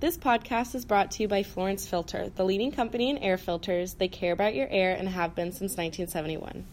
This podcast is brought to you by Florence Filter, the leading company in air filters. They care about your air and have been since 1971.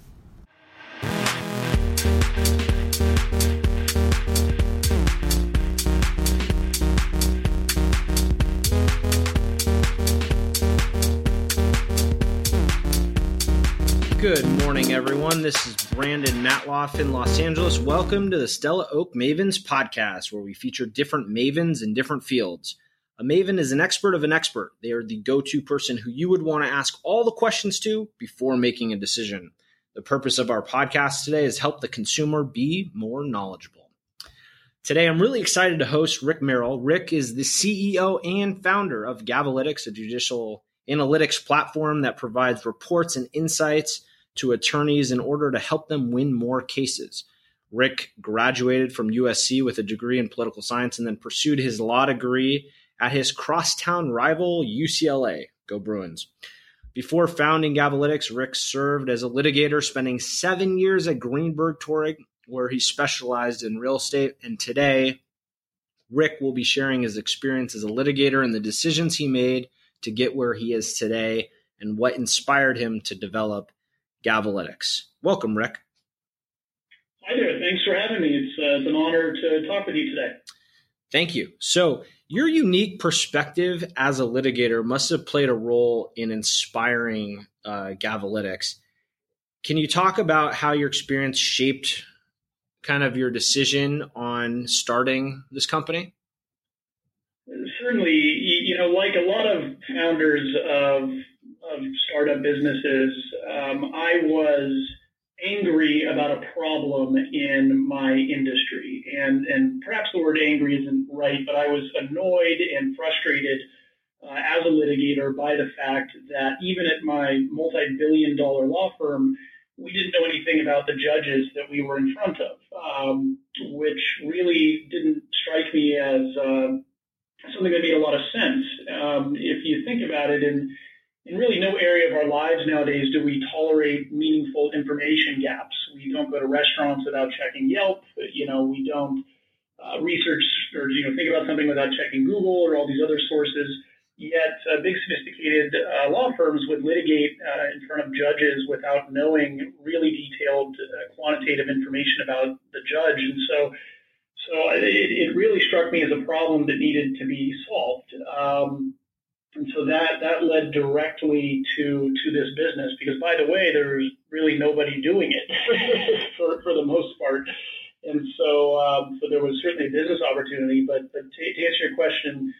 Good morning, everyone. This is Brandon Matloff in Los Angeles. Welcome to the Stella Oak Mavens podcast, where we feature different mavens in different fields. A maven is an expert of an expert. They are the go to person who you would want to ask all the questions to before making a decision. The purpose of our podcast today is help the consumer be more knowledgeable. Today, I'm really excited to host Rick Merrill. Rick is the CEO and founder of Gavelytics, a judicial analytics platform that provides reports and insights to attorneys in order to help them win more cases. Rick graduated from USC with a degree in political science and then pursued his law degree at his crosstown rival UCLA. Go Bruins. Before founding Gavelytics, Rick served as a litigator, spending seven years at Greenberg Traurig, where he specialized in real estate. And today, Rick will be sharing his experience as a litigator and the decisions he made to get where he is today and what inspired him to develop Gavelytics. Welcome, Rick. Hi there. Thanks for having me. It's, uh, it's an honor to talk with you today. Thank you. So, your unique perspective as a litigator must have played a role in inspiring uh, Gavelytics. Can you talk about how your experience shaped kind of your decision on starting this company? Certainly, you know, like a lot of founders of, of startup businesses, um, I was angry about a problem in my industry. And, and perhaps the word angry isn't right, but I was annoyed and frustrated uh, as a litigator by the fact that even at my multi billion dollar law firm, we didn't know anything about the judges that we were in front of, um, which really didn't strike me as uh, something that made a lot of sense. Um, if you think about it, in in really no area of our lives nowadays do we tolerate meaningful information gaps. We don't go to restaurants without checking Yelp. You know, we don't uh, research or you know think about something without checking Google or all these other sources. Yet, uh, big sophisticated uh, law firms would litigate uh, in front of judges without knowing really detailed uh, quantitative information about the judge, and so. So it, it really struck me as a problem that needed to be solved. Um, and so that that led directly to to this business because by the way there's really nobody doing it for for the most part. And so um, so there was certainly a business opportunity but but to, to answer your question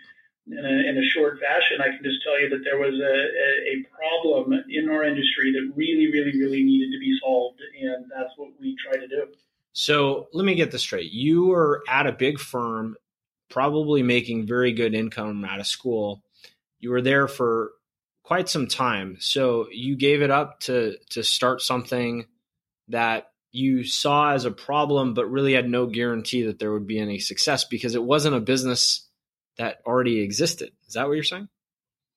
in a, in a short fashion I can just tell you that there was a, a, a problem in our industry that really really really needed to be solved and that's what we tried to do. So let me get this straight. You were at a big firm probably making very good income out of school you were there for quite some time. So you gave it up to to start something that you saw as a problem, but really had no guarantee that there would be any success because it wasn't a business that already existed. Is that what you're saying?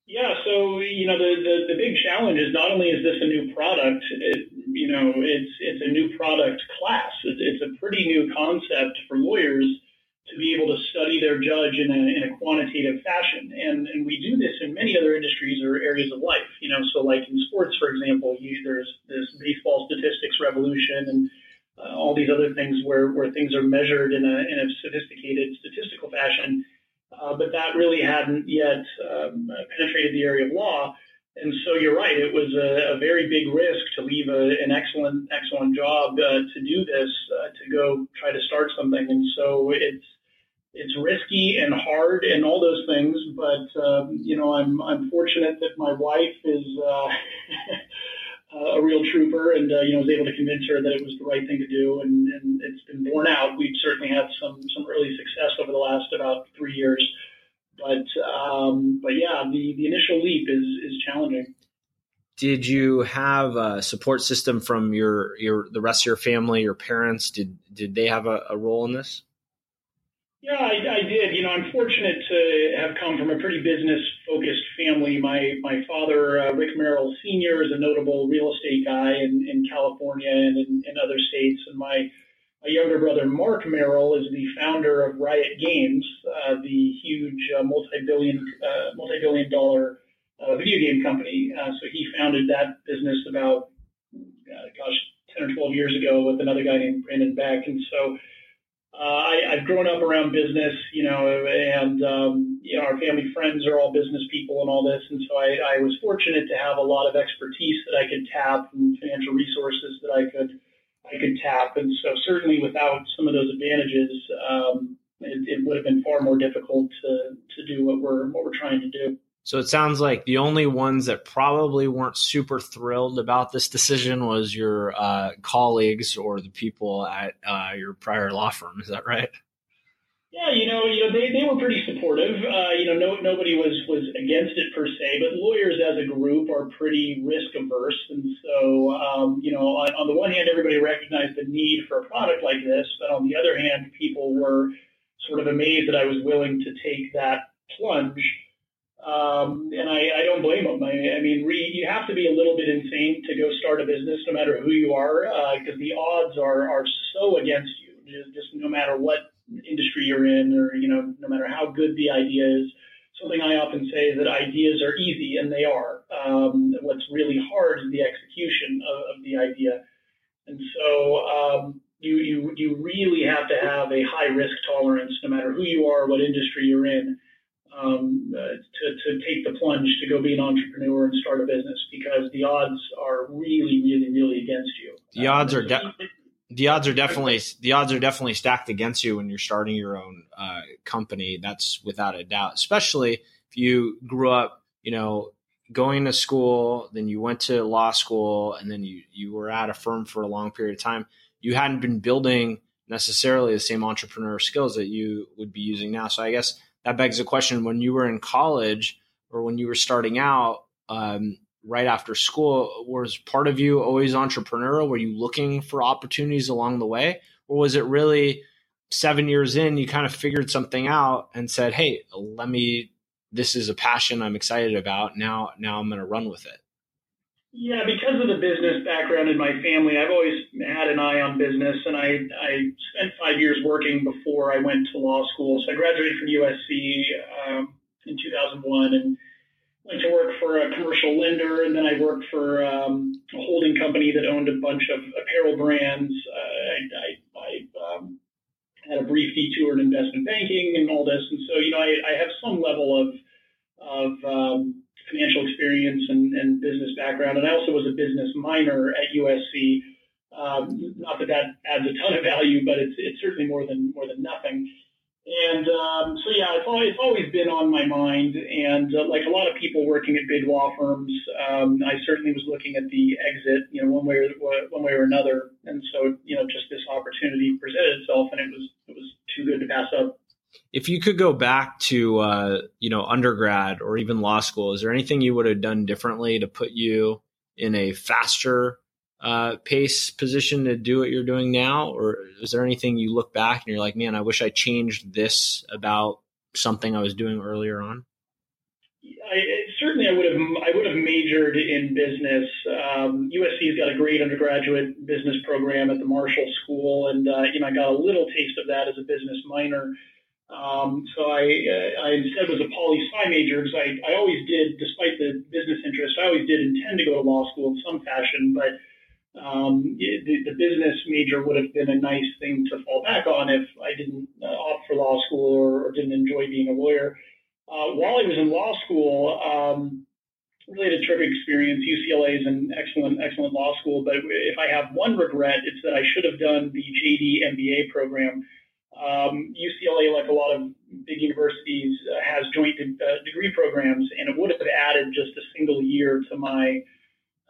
Yeah. So you know the the, the big challenge is not only is this a new product, it, you know it's it's a new product class. It, it's a pretty new concept for lawyers to be able to study their judge in a, in a quantitative fashion. And, and we do this in many other industries or areas of life. You know, so like in sports, for example, you, there's this baseball statistics revolution and uh, all these other things where, where things are measured in a, in a sophisticated statistical fashion. Uh, but that really hadn't yet um, penetrated the area of law. And so you're right. It was a, a very big risk to leave a, an excellent, excellent job uh, to do this, uh, to go try to start something. And so it's it's risky and hard and all those things. But um, you know, I'm I'm fortunate that my wife is uh, a real trooper, and uh, you know, was able to convince her that it was the right thing to do, and, and it's been borne out. We've certainly had some some early success over the last about three years. But um, but yeah, the, the initial leap is is challenging. Did you have a support system from your your the rest of your family, your parents? Did did they have a, a role in this? Yeah, I, I, did. You know, I'm fortunate to have come from a pretty business focused family. My my father, uh, Rick Merrill Sr., is a notable real estate guy in, in California and in, in other states, and my my younger brother Marc Merrill is the founder of Riot Games, uh, the huge uh, multi-billion uh, multi-billion dollar uh, video game company. Uh, so he founded that business about uh, gosh ten or twelve years ago with another guy named Brandon Beck, and so. I, I've grown up around business, you know, and um, you know our family friends are all business people and all this, and so I, I was fortunate to have a lot of expertise that I could tap and financial resources that I could I could tap. And so certainly without some of those advantages, um, it, it, would have been far more difficult to, to do what we're what we're trying to do. So it sounds like the only ones that probably weren't super thrilled about this decision was your uh, colleagues or the people at uh, your prior law firm. Is that right? Yeah, you know, you know, they, they were pretty supportive. Uh, you know, no, nobody was was against it per se, but lawyers as a group are pretty risk averse, and so um, you know, on, on the one hand, everybody recognized the need for a product like this, but on the other hand, people were sort of amazed that I was willing to take that plunge. Um, and I, I don't blame them. I, I mean, re, you have to be a little bit insane to go start a business, no matter who you are, because uh, the odds are are so against you. Just, just no matter what industry you're in, or you know, no matter how good the idea is. Something I often say is that ideas are easy, and they are. Um, what's really hard is the execution of, of the idea, and so um, you, you you really have to have a high risk tolerance, no matter who you are, what industry you're in, um, uh, to, to take the to go be an entrepreneur and start a business because the odds are really, really, really against you. The odds are de- the odds are definitely the odds are definitely stacked against you when you're starting your own uh, company. That's without a doubt. Especially if you grew up, you know, going to school, then you went to law school, and then you you were at a firm for a long period of time. You hadn't been building necessarily the same entrepreneur skills that you would be using now. So I guess that begs the question: when you were in college or when you were starting out, um, right after school was part of you always entrepreneurial? Were you looking for opportunities along the way? Or was it really seven years in you kind of figured something out and said hey let me this is a passion i'm excited about. Now now i'm going to run with it. Yeah because of the business background in my family i've always had an eye on business and i i spent five years working before i went to law school. So i graduated from usc um, in 2001 and went to work for a commercial lender, and then I worked for um, a holding company that owned a bunch of apparel brands. Uh, I, I, I um, had a brief detour in investment banking and all this, and so you know I, I have some level of of um, financial experience and, and, business background, and I also was a business minor at USC. Um, not that that adds a ton of value, but it's it's certainly more than more than nothing. And um, so, yeah, it's always, it's always been on my mind. And uh, like a lot of people working at big law firms, um, I certainly was looking at the exit, you know, one way or one way or another. And so, you know, just this opportunity presented itself, and it was it was too good to pass up. If you could go back to uh, you know undergrad or even law school, is there anything you would have done differently to put you in a faster uh, pace position to do what you're doing now, or is there anything you look back and you're like, man, I wish I changed this about something I was doing earlier on? I, certainly, I would have I would have majored in business. Um, USC's got a great undergraduate business program at the Marshall School, and uh, you know I got a little taste of that as a business minor. Um, so I, uh, I instead was a poli sci major because I, I always did, despite the business interest, I always did intend to go to law school in some fashion, but um, the, the, business major would have been a nice thing to fall back on if I didn't uh, opt for law school or, or, didn't enjoy being a lawyer. Uh, while I was in law school, um, really had a terrific experience. UCLA is an excellent, excellent law school, but if I have one regret, it's that I should have done the JD MBA program. Um, UCLA, like a lot of big universities, uh, has joint de- uh, degree programs, and it would have added just a single year to my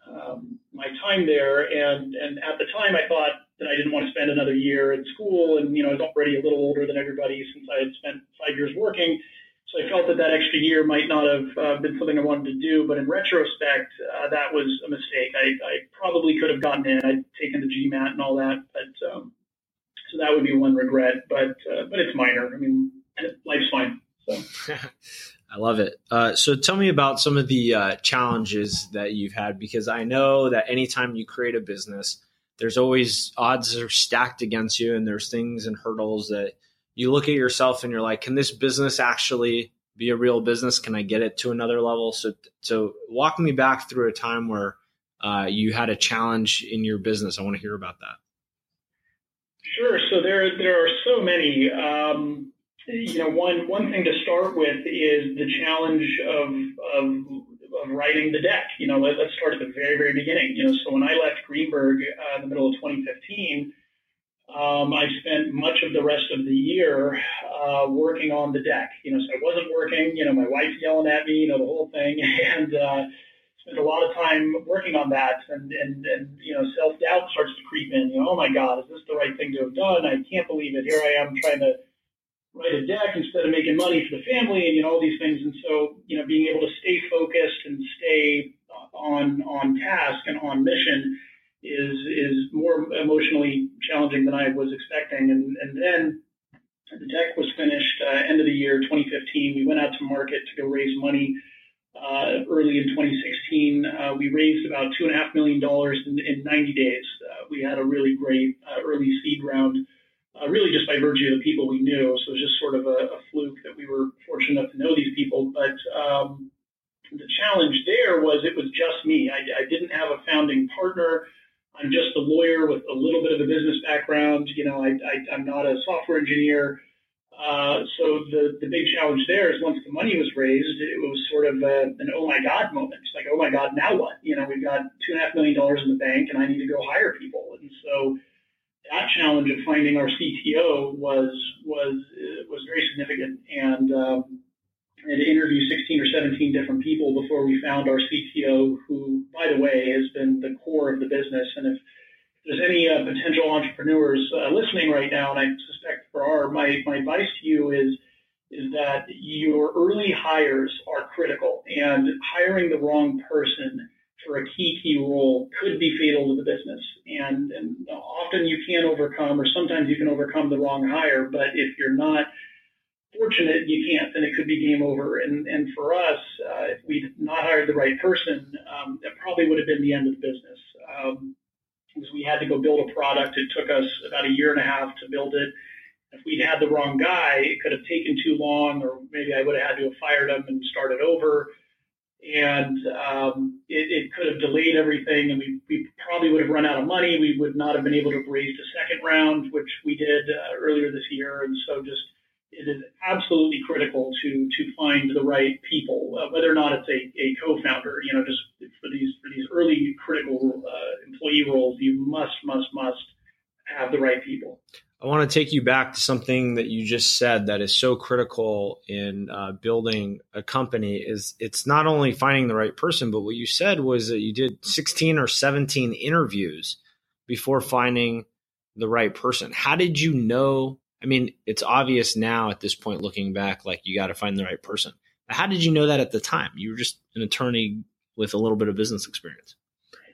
um, my time there. And, and at the time, I thought that I didn't want to spend another year in school. And, you know, I was already a little older than everybody since I had spent five years working. So I felt that that extra year might not have uh, been something I wanted to do. But in retrospect, uh, that was a mistake. I, I probably could have gotten in. I'd taken the GMAT and all that. But um, so that would be one regret. But uh, but it's minor. I mean, life's fine. So. I love it. Uh, so tell me about some of the uh, challenges that you've had because I know that anytime you create a business, there's always odds are stacked against you, and there's things and hurdles that you look at yourself and you're like, can this business actually be a real business? Can I get it to another level? So, so walk me back through a time where uh, you had a challenge in your business. I want to hear about that. Sure. So there, there are so many. Um, you know, one one thing to start with is the challenge of of, of writing the deck. You know, let, us start at the very very beginning. You know, so when I left Greenberg uh, in the middle of 2015, um, I spent much of the rest of the year uh, working on the deck. You know, so I wasn't working. You know, my wife's yelling at me. You know, the whole thing, and uh, spent a lot of time working on that. And and and you know, self doubt starts to creep in. You know, oh my God, is this the right thing to have done? I can't believe it. Here I am trying to write a deck instead of making money for the family and you know all these things. And so you know being able to stay focused and stay on on task and on mission is is more emotionally challenging than I was expecting. And and then the deck was finished uh, end of the year 2015 we went out to market to go raise money uh, early in 2016 uh, we raised about two and a half million dollars in, in 90 days. Uh, we had a really great uh, early seed round uh, really just by virtue of the people we knew. So it was just sort of a, a fluke that we were fortunate enough to know these people. But um, the challenge there was it was just me. I, I didn't have a founding partner. I'm just a lawyer with a little bit of a business background. You know, I, I, am not a software engineer. Uh, so the, the big challenge there is once the money was raised, it was sort of a, an oh my god moment. It's like oh my god, now what? You know, we've got two and a half million dollars in the bank, and I need to go hire people. And so that challenge of finding our CTO was was uh, was very significant, and um, I had to interview 16 or 17 different people before we found our CTO, who, by the way, has been the core of the business. And if there's any uh, potential entrepreneurs uh, listening right now, and I suspect there are, my my advice to you is is that your early hires are critical, and hiring the wrong person for a key, key role could be fatal to the business. And, and often you can overcome, or sometimes you can overcome the wrong hire, but if you're not fortunate, you can't, then it could be game over. And, and for us, uh, if we'd not hired the right person, um, that probably would have been the end of the business. Um, because we had to go build a product. It took us about a year and a half to build it. If we'd had the wrong guy, it could have taken too long, or maybe I would have had to have fired him and started over and um, it, it, could have delayed everything, and we, we probably would have run out of money. We would not have been able to have raised a second round, which we did uh, earlier this year. And so, just it is absolutely critical to to find the right people, uh, whether or not it's a, a co-founder. You know, just for these for these early critical uh, employee roles, you must must must have the right people. I want to take you back to something that you just said that is so critical in uh, building a company. Is it's not only finding the right person, but what you said was that you did 16 or 17 interviews before finding the right person. How did you know? I mean, it's obvious now at this point, looking back, like you got to find the right person. How did you know that at the time? You were just an attorney with a little bit of business experience.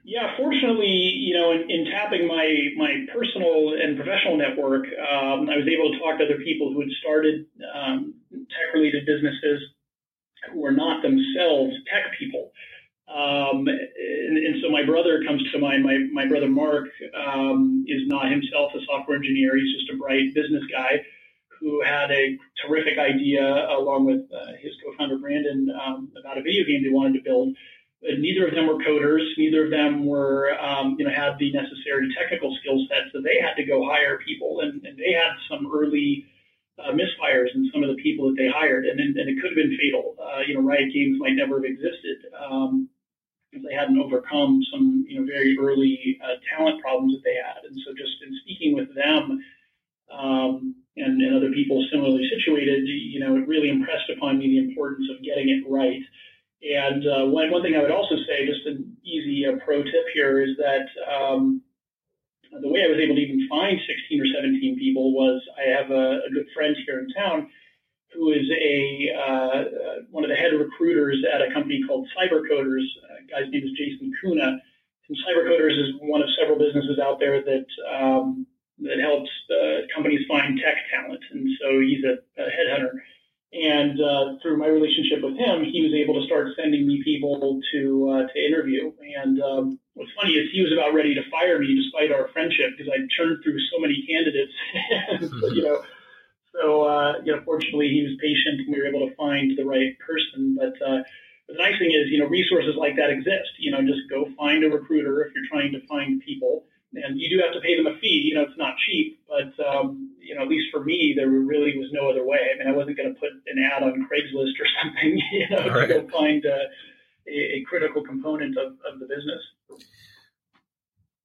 Yeah, fortunately, you know, in, in tapping my my personal and professional network, um, I was able to talk to other people who had started um, tech-related businesses who were not themselves tech people. Um, and, and, so my brother comes to mind. My my brother Marc um, is not himself a software engineer. He's just a bright business guy who had a terrific idea, along with uh, his co-founder Brandon, um, about a video game they wanted to build neither of them were coders. Neither of them were, um, you know, had the necessary technical skill sets. So they had to go hire people, and, and they had some early uh, misfires in some of the people that they hired, and, and, it could have been fatal. Uh, you know, Riot Games might never have existed um, if they hadn't overcome some, you know, very early uh, talent problems that they had. And so, just in speaking with them. Um, and, and other people similarly situated, you know, it really impressed upon me the importance of getting it right. And uh, one, one thing I would also say, just an easy uh, pro tip here, is that um, the way I was able to even find 16 or 17 people was I have a, a good friend here in town who is a uh, one of the head recruiters at a company called Cybercoders. Uh, guy's name is Jason Kuna. And Cybercoders is one of several businesses out there that um, that helps uh, companies find tech talent. And so he's a, a headhunter. And uh, through my relationship with him, he was able to start sending me people to uh, to interview. And um, what's funny is he was about ready to fire me despite our friendship because I churned through so many candidates. you know, so uh, you know, fortunately he was patient and we were able to find the right person. But uh, the nice thing is, you know, resources like that exist. You know, just go find a recruiter if you're trying to find people. And you do have to pay them a fee. You know, it's not cheap, but um, you know, at least for me, there really was no other way. I mean, I wasn't going to put an ad on Craigslist or something, you know, right. to go find uh, a, a critical component of, of the business.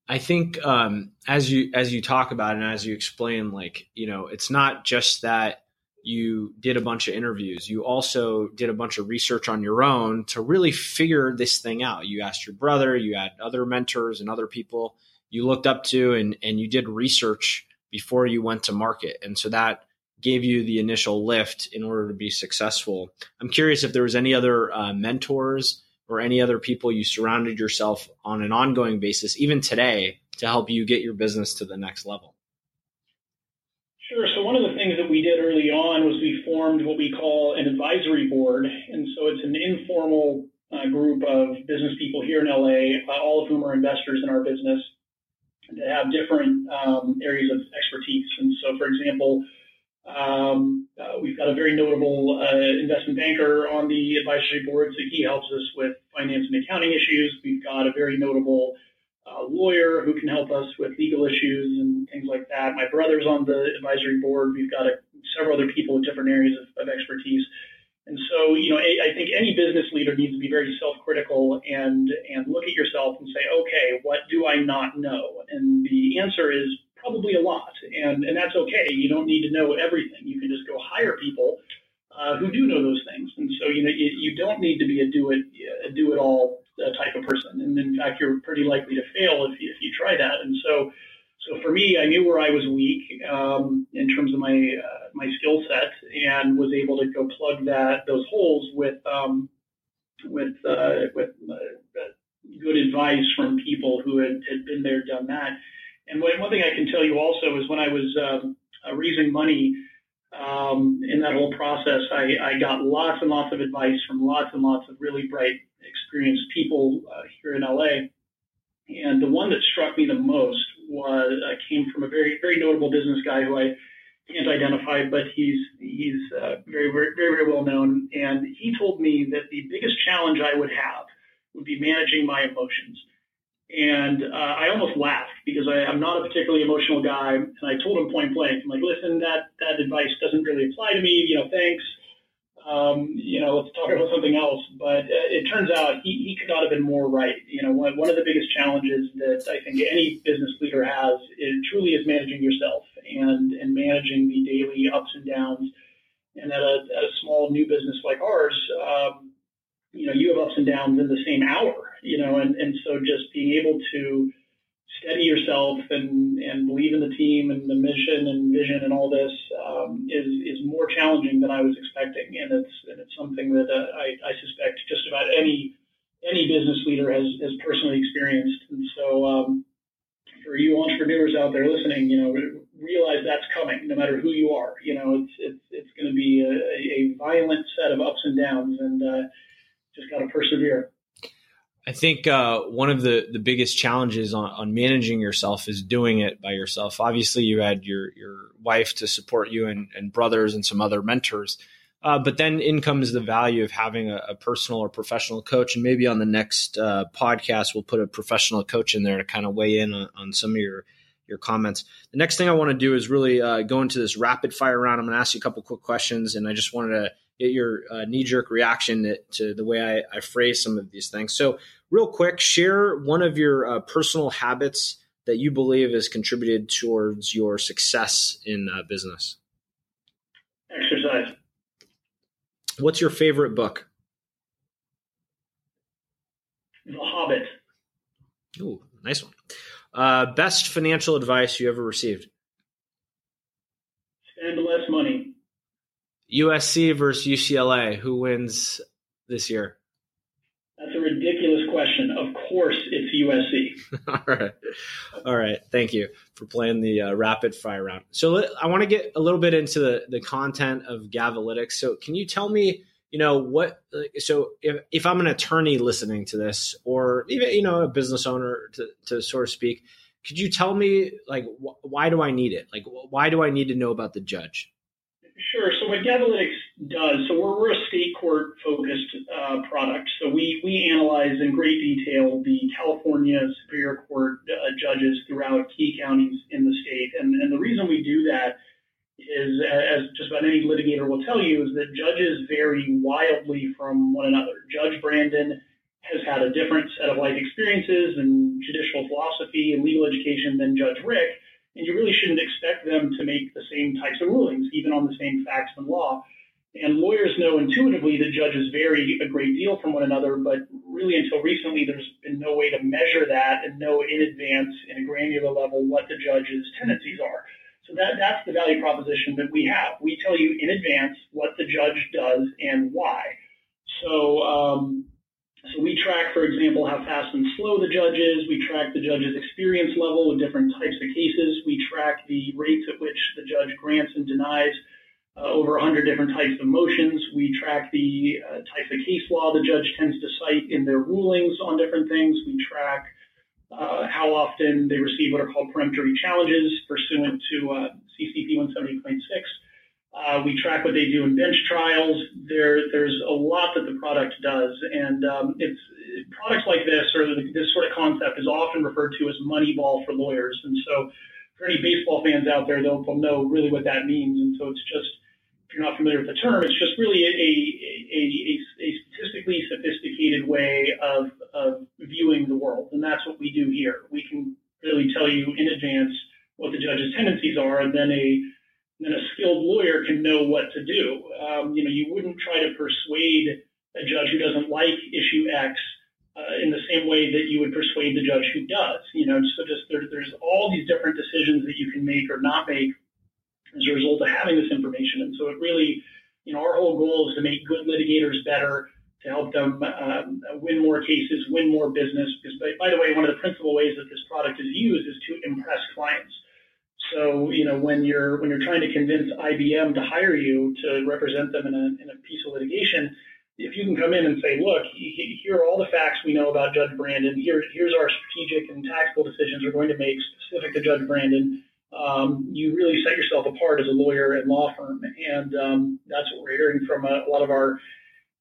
I think um, as you as you talk about and as you explain, like you know, it's not just that you did a bunch of interviews. You also did a bunch of research on your own to really figure this thing out. You asked your brother, you had other mentors and other people you looked up to, and and you did research before you went to market, and so that gave you the initial lift in order to be successful. I'm curious if there was any other uh, mentors or any other people you surrounded yourself on an ongoing basis, even today, to help you get your business to the next level? Sure. So one of the things that we did early on was we formed what we call an advisory board, and so it's an informal uh, group of business people here in LA, uh, all of whom are investors in our business, that have different um, areas of expertise. And so, for example, um, uh, we've got a very notable uh, investment banker on the advisory board, so he helps us with finance and accounting issues. We've got a very notable uh, lawyer who can help us with legal issues and things like that. My brother's on the advisory board. We've got a, several other people with different areas of, of expertise. And so, you know, I, think any business leader needs to be very self-critical and and look at yourself and say, okay, what do I not know? And the answer is probably a lot, and and that's okay. You don't need to know everything. You can just go hire people uh, who do know those things. And so you know you, you don't need to be a do it a do it all uh, type of person. And in fact, you're pretty likely to fail if you, if you try that. And so so for me, I knew where I was weak um, in terms of my uh, my skill set, and was able to go plug that those holes with um, with uh, with uh, good advice from people who had, had been there, done that. And one thing I can tell you also is when I was um, uh, raising money um, in that whole process, I, I, got lots and lots of advice from lots and lots of really bright, experienced people uh, here in LA. And the one that struck me the most was uh, came from a very very notable business guy who I can't identify, but he's he's uh, very, very very well known. And he told me that the biggest challenge I would have would be managing my emotions. And uh, I almost laughed because I, I'm not a particularly emotional guy. And I told him point blank, I'm like, listen, that, that advice doesn't really apply to me. You know, thanks. Um, you know, let's talk about something else. But uh, it turns out he, he could not have been more right. You know, one, one of the biggest challenges that I think any business leader has is truly is managing yourself and, and managing the daily ups and downs. And at a, at a small new business like ours, um, you know, you have ups and downs in the same hour, you know, and, and so just being able to steady yourself and, and believe in the team and the mission and vision and all this um, is, is more challenging than I was expecting. And it's, and it's something that uh, I, I suspect just about any, any business leader has, has personally experienced. And so, um, for you entrepreneurs out there listening, you know, realize that's coming no matter who you are. You know, it's, it's, it's going to be a, a violent set of ups and downs and, uh, just got to persevere. I think uh, one of the, the biggest challenges on, on managing yourself is doing it by yourself. Obviously, you had your your wife to support you and, and brothers and some other mentors, uh, but then in comes the value of having a, a, personal or professional coach. And maybe on the next uh, podcast, we'll put a professional coach in there to kind of weigh in on, on some of your your comments. The next thing I want to do is really uh, go into this rapid fire round. I'm going to ask you a couple quick questions, and I just wanted to get your uh, knee jerk reaction to, to, the way I, I, phrase some of these things. So, real quick, share one of your uh, personal habits that you believe has contributed towards your success in uh, business. Exercise. What's your favorite book? The Hobbit. Ooh, nice one. Uh, best financial advice you ever received? Spend less money. USC versus UCLA. Who wins this year? That's a ridiculous question. Of course, it's USC. All right. All right. Thank you for playing the uh, rapid fire round. So let, I want to get a little bit into the, the content of Gavelytics. So can you tell me you know what so if, if i'm an attorney listening to this or even you know a business owner to, to sort of speak could you tell me like wh- why do i need it like why do i need to know about the judge Sure. So what Gavelytics does, so we're, we're a state court focused uh, product. So we, we analyze in great detail the California Superior Court uh, judges throughout key counties in the state. And, and the reason we do that is, as just about any litigator will tell you, is that judges vary wildly from one another. Judge Brandon has had a different set of life experiences and judicial philosophy and legal education than Judge Rick, and you really shouldn't expect them to make the same types of rulings, even on the same facts and law. And lawyers know intuitively that judges vary a great deal from one another, but really until recently, there's been no way to measure that and know in advance, in a granular level, what the judge's tendencies are. So that, that's the value proposition that we have. We tell you in advance what the judge does and why. So, um, so we track, for example, how fast and slow the judge is. We track the judge's experience level with different types of cases. We track the rates at which the judge grants and denies uh, over 100 different types of motions. We track the uh, types of case law the judge tends to cite in their rulings on different things. We track uh, how often they receive what are called peremptory challenges pursuant to uh, CCP 178.6. Uh, we track what they do in bench trials. There, there's a lot that the product does, and um, it's products like this or this sort of concept is often referred to as Moneyball for lawyers. And so, for any baseball fans out there, they'll, they'll know really what that means. And so, it's just if you're not familiar with the term, it's just really a, a, a, a statistically sophisticated way of, of viewing the world. And that's what we do here. We can really tell you in advance what the judge's tendencies are, and then a then a skilled lawyer can know what to do. Um, you know, you wouldn't try to persuade a judge who doesn't like issue X uh, in the same way that you would persuade the judge who does. You know, so just there, there's all these different decisions that you can make or not make as a result of having this information. And so it really, you know, our whole goal is to make good litigators better, to help them um, win more cases, win more business. Because, by, by, the way, one of the principal ways that this product is used is to impress clients. So, you know, when you're when you're trying to convince IBM to hire you to represent them in a, in a piece of litigation, if you can come in and say, look, here are all the facts we know about Judge Brandon. Here, here's our strategic and tactical decisions we're going to make specific to Judge Brandon um, you really set yourself apart as a lawyer and law firm. And um, that's what we're hearing from a, lot of our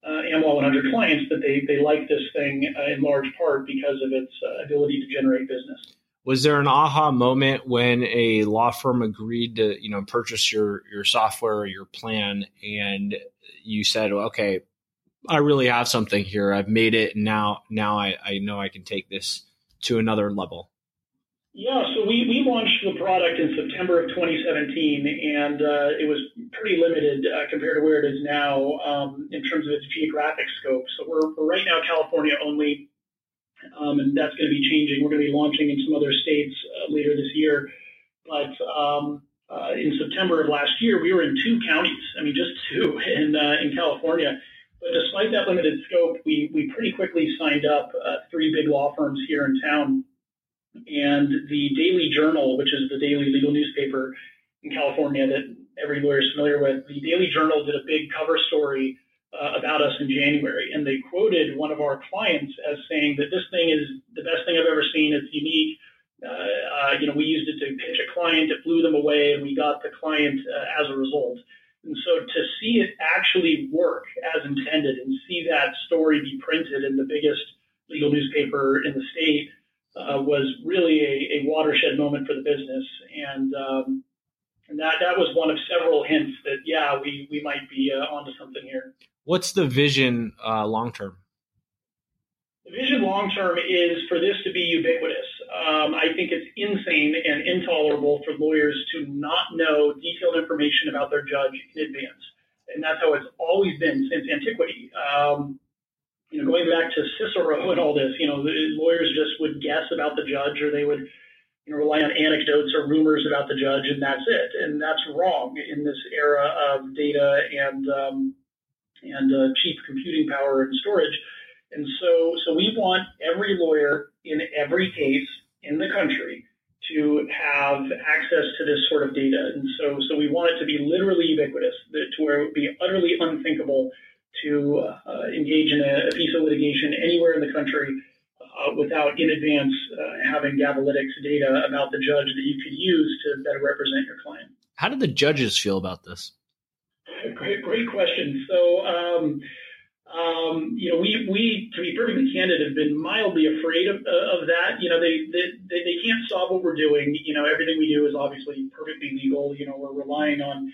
uh, AmLaw 100 clients that they, they like this thing uh, in large part because of its uh, ability to generate business. Was there an aha moment when a law firm agreed to, you know, purchase your your software or your plan, and you said, "Okay, I really have something here. I've made it, and now now I, I know I can take this to another level." Yeah, so we, we launched the product in September of 2017, and uh, it was pretty limited uh, compared to where it is now um, in terms of its geographic scope. So we're, we're right now California only, um, and that's going to be changing. We're going to be launching in some other states uh, later this year. But um, uh, in September of last year, we were in two counties. I mean, just two in uh, in California. But despite that limited scope, we we pretty quickly signed up uh, three big law firms here in town and the Daily Journal, which is the daily legal newspaper in California that every lawyer is familiar with, the Daily Journal did a big cover story uh, about us in January, and they quoted one of our clients as saying that this thing is the best thing I've ever seen. It's unique. Uh, uh, you know, we used it to pitch a client. It blew them away, and we got the client uh, as a result. And so to see it actually work as intended and see that story be printed in the biggest legal newspaper in the state uh, was really a, a, watershed moment for the business, and um, and that that was one of several hints that yeah, we we might be uh, onto something here. What's the vision uh, long term? The vision long term is for this to be ubiquitous. Um, I think it's insane and intolerable for lawyers to not know detailed information about their judge in advance, and that's how it's always been since antiquity. Um, you know, going back to Cicero and all this, you know, lawyers just would guess about the judge or they would, you know, rely on anecdotes or rumors about the judge and that's it. And that's wrong in this era of data and, um, and uh, cheap computing power and storage. And so, so we want every lawyer in every case in the country to have access to this sort of data. And so, so we want it to be literally ubiquitous, to where it would be utterly unthinkable to uh, engage in a, piece of litigation anywhere in the country uh, without in advance uh, having Gavelytics data about the judge that you could use to better represent your client. How did the judges feel about this? Great, great question. So, um, um, you know, we, we, to be perfectly candid, have been mildly afraid of, of that. You know, they, they, they can't stop what we're doing. You know, everything we do is obviously perfectly legal. You know, we're relying on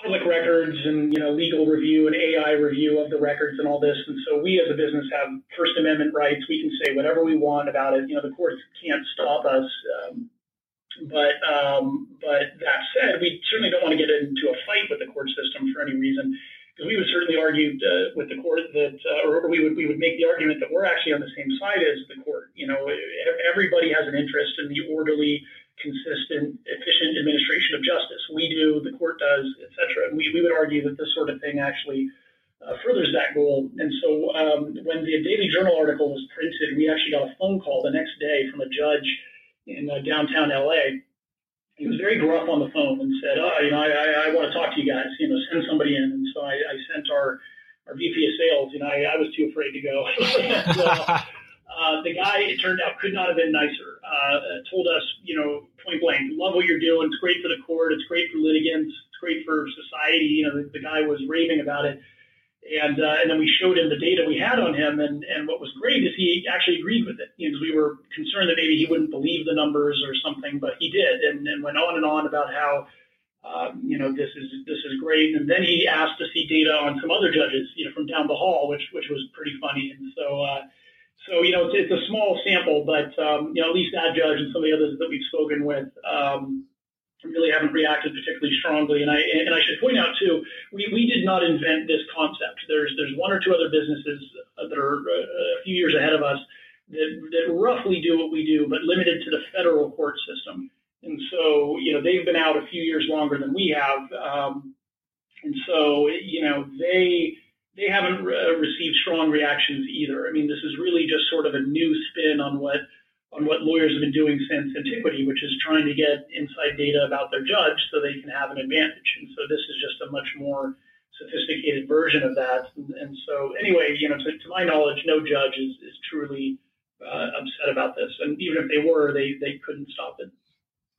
public records and, you know, legal review and AI review of the records and all this. And so we as a business have First Amendment rights. We can say whatever we want about it. You know, the courts can't stop us. Um, but um, but that said, we certainly don't want to get into a fight with the court system for any reason because we would certainly argue uh, with the court that, uh, or we would we would make the argument that we're actually on the same side as the court. You know, everybody has an interest in the orderly, consistent, efficient administration of justice. We do, the court does, etc. And we, we would argue that this sort of thing actually uh, furthers that goal. And so um, when the Daily Journal article was printed, we actually got a phone call the next day from a judge in uh, downtown LA he was very gruff on the phone and said, "Oh, you know, I, I, I want to talk to you guys. You know, send somebody in." And so I, I sent our our VP of sales. Know, I, I was too afraid to go. and, uh, uh, the guy, it turned out, could not have been nicer. Uh, told us, you know, point blank, love what you're doing. It's great for the court. It's great for litigants. It's great for society. You know, the, the guy was raving about it. And, uh, and then we showed him the data we had on him. And, and what was great is he actually agreed with it because we were concerned that maybe he wouldn't believe the numbers or something, but he did and, and went on and on about how, um, you know, this is, this is great. And then he asked to see data on some other judges, you know, from down the hall, which, which was pretty funny. And so, uh, so, you know, it's, it's a small sample, but, um, you know, at least that judge and some of the others that we've spoken with, um, really haven't reacted particularly strongly. And I and I should point out too, we, we did not invent this concept. There's there's one or two other businesses that are uh, a few years ahead of us that, that roughly do what we do, but limited to the federal court system. And so you know they've been out a few years longer than we have, um, and so you know they they haven't re- received strong reactions either. I mean, this is really just sort of a new spin on what on what lawyers have been doing since antiquity, which is trying to get inside data about their judge so they can have an advantage. And so this is just a much more sophisticated version of that. And, so, anyway, you know, to, to, my knowledge, no judge is, is truly uh, upset about this. And even if they were, they, they couldn't stop it.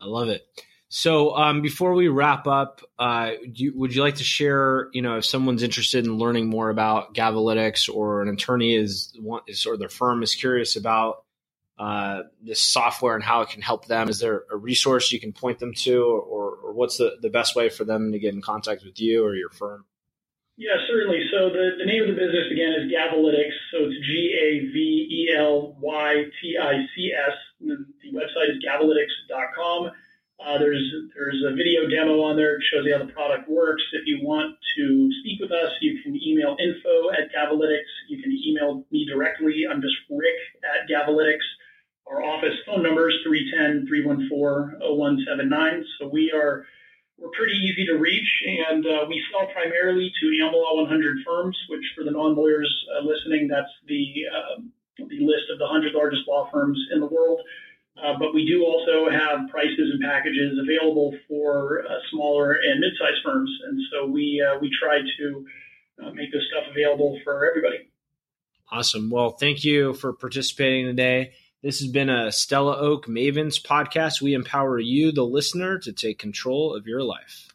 I love it. So, um, before we wrap up, uh, you, would you like to share, you know, if someone's interested in learning more about Gavelytics or an attorney is, is or their firm is curious about uh, this software and how it can help them? Is there a resource you can point them to, or, or what's the, the best way for them to get in contact with you or your firm? Yeah, certainly. So the, the name of the business again is Gavelytics. So it's G A V E L Y T I C S. The website is gavelytics.com. Uh, there's there's a video demo on there. It shows you how the product works. If you want to speak with us, you can email info at Gavelytics. You can email me directly. I'm just Rick at Gavelytics. Our office phone number is 310-314-0179. So we are we're pretty easy to reach, and uh, we sell primarily to Am Law 100 firms, which for the non-lawyers uh, listening, that's the uh, the list of the 100 largest law firms in the world. Uh, but we do also have prices and packages available for uh, smaller and mid-sized firms, and so we uh, we try to make this stuff available for everybody. Awesome. Well, thank you for participating today. This has been a Stella Oak Mavens podcast. We empower you, the listener, to take control of your life.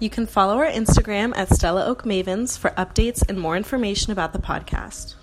You can follow our Instagram at Stella Oak Mavens for updates and more information about the podcast.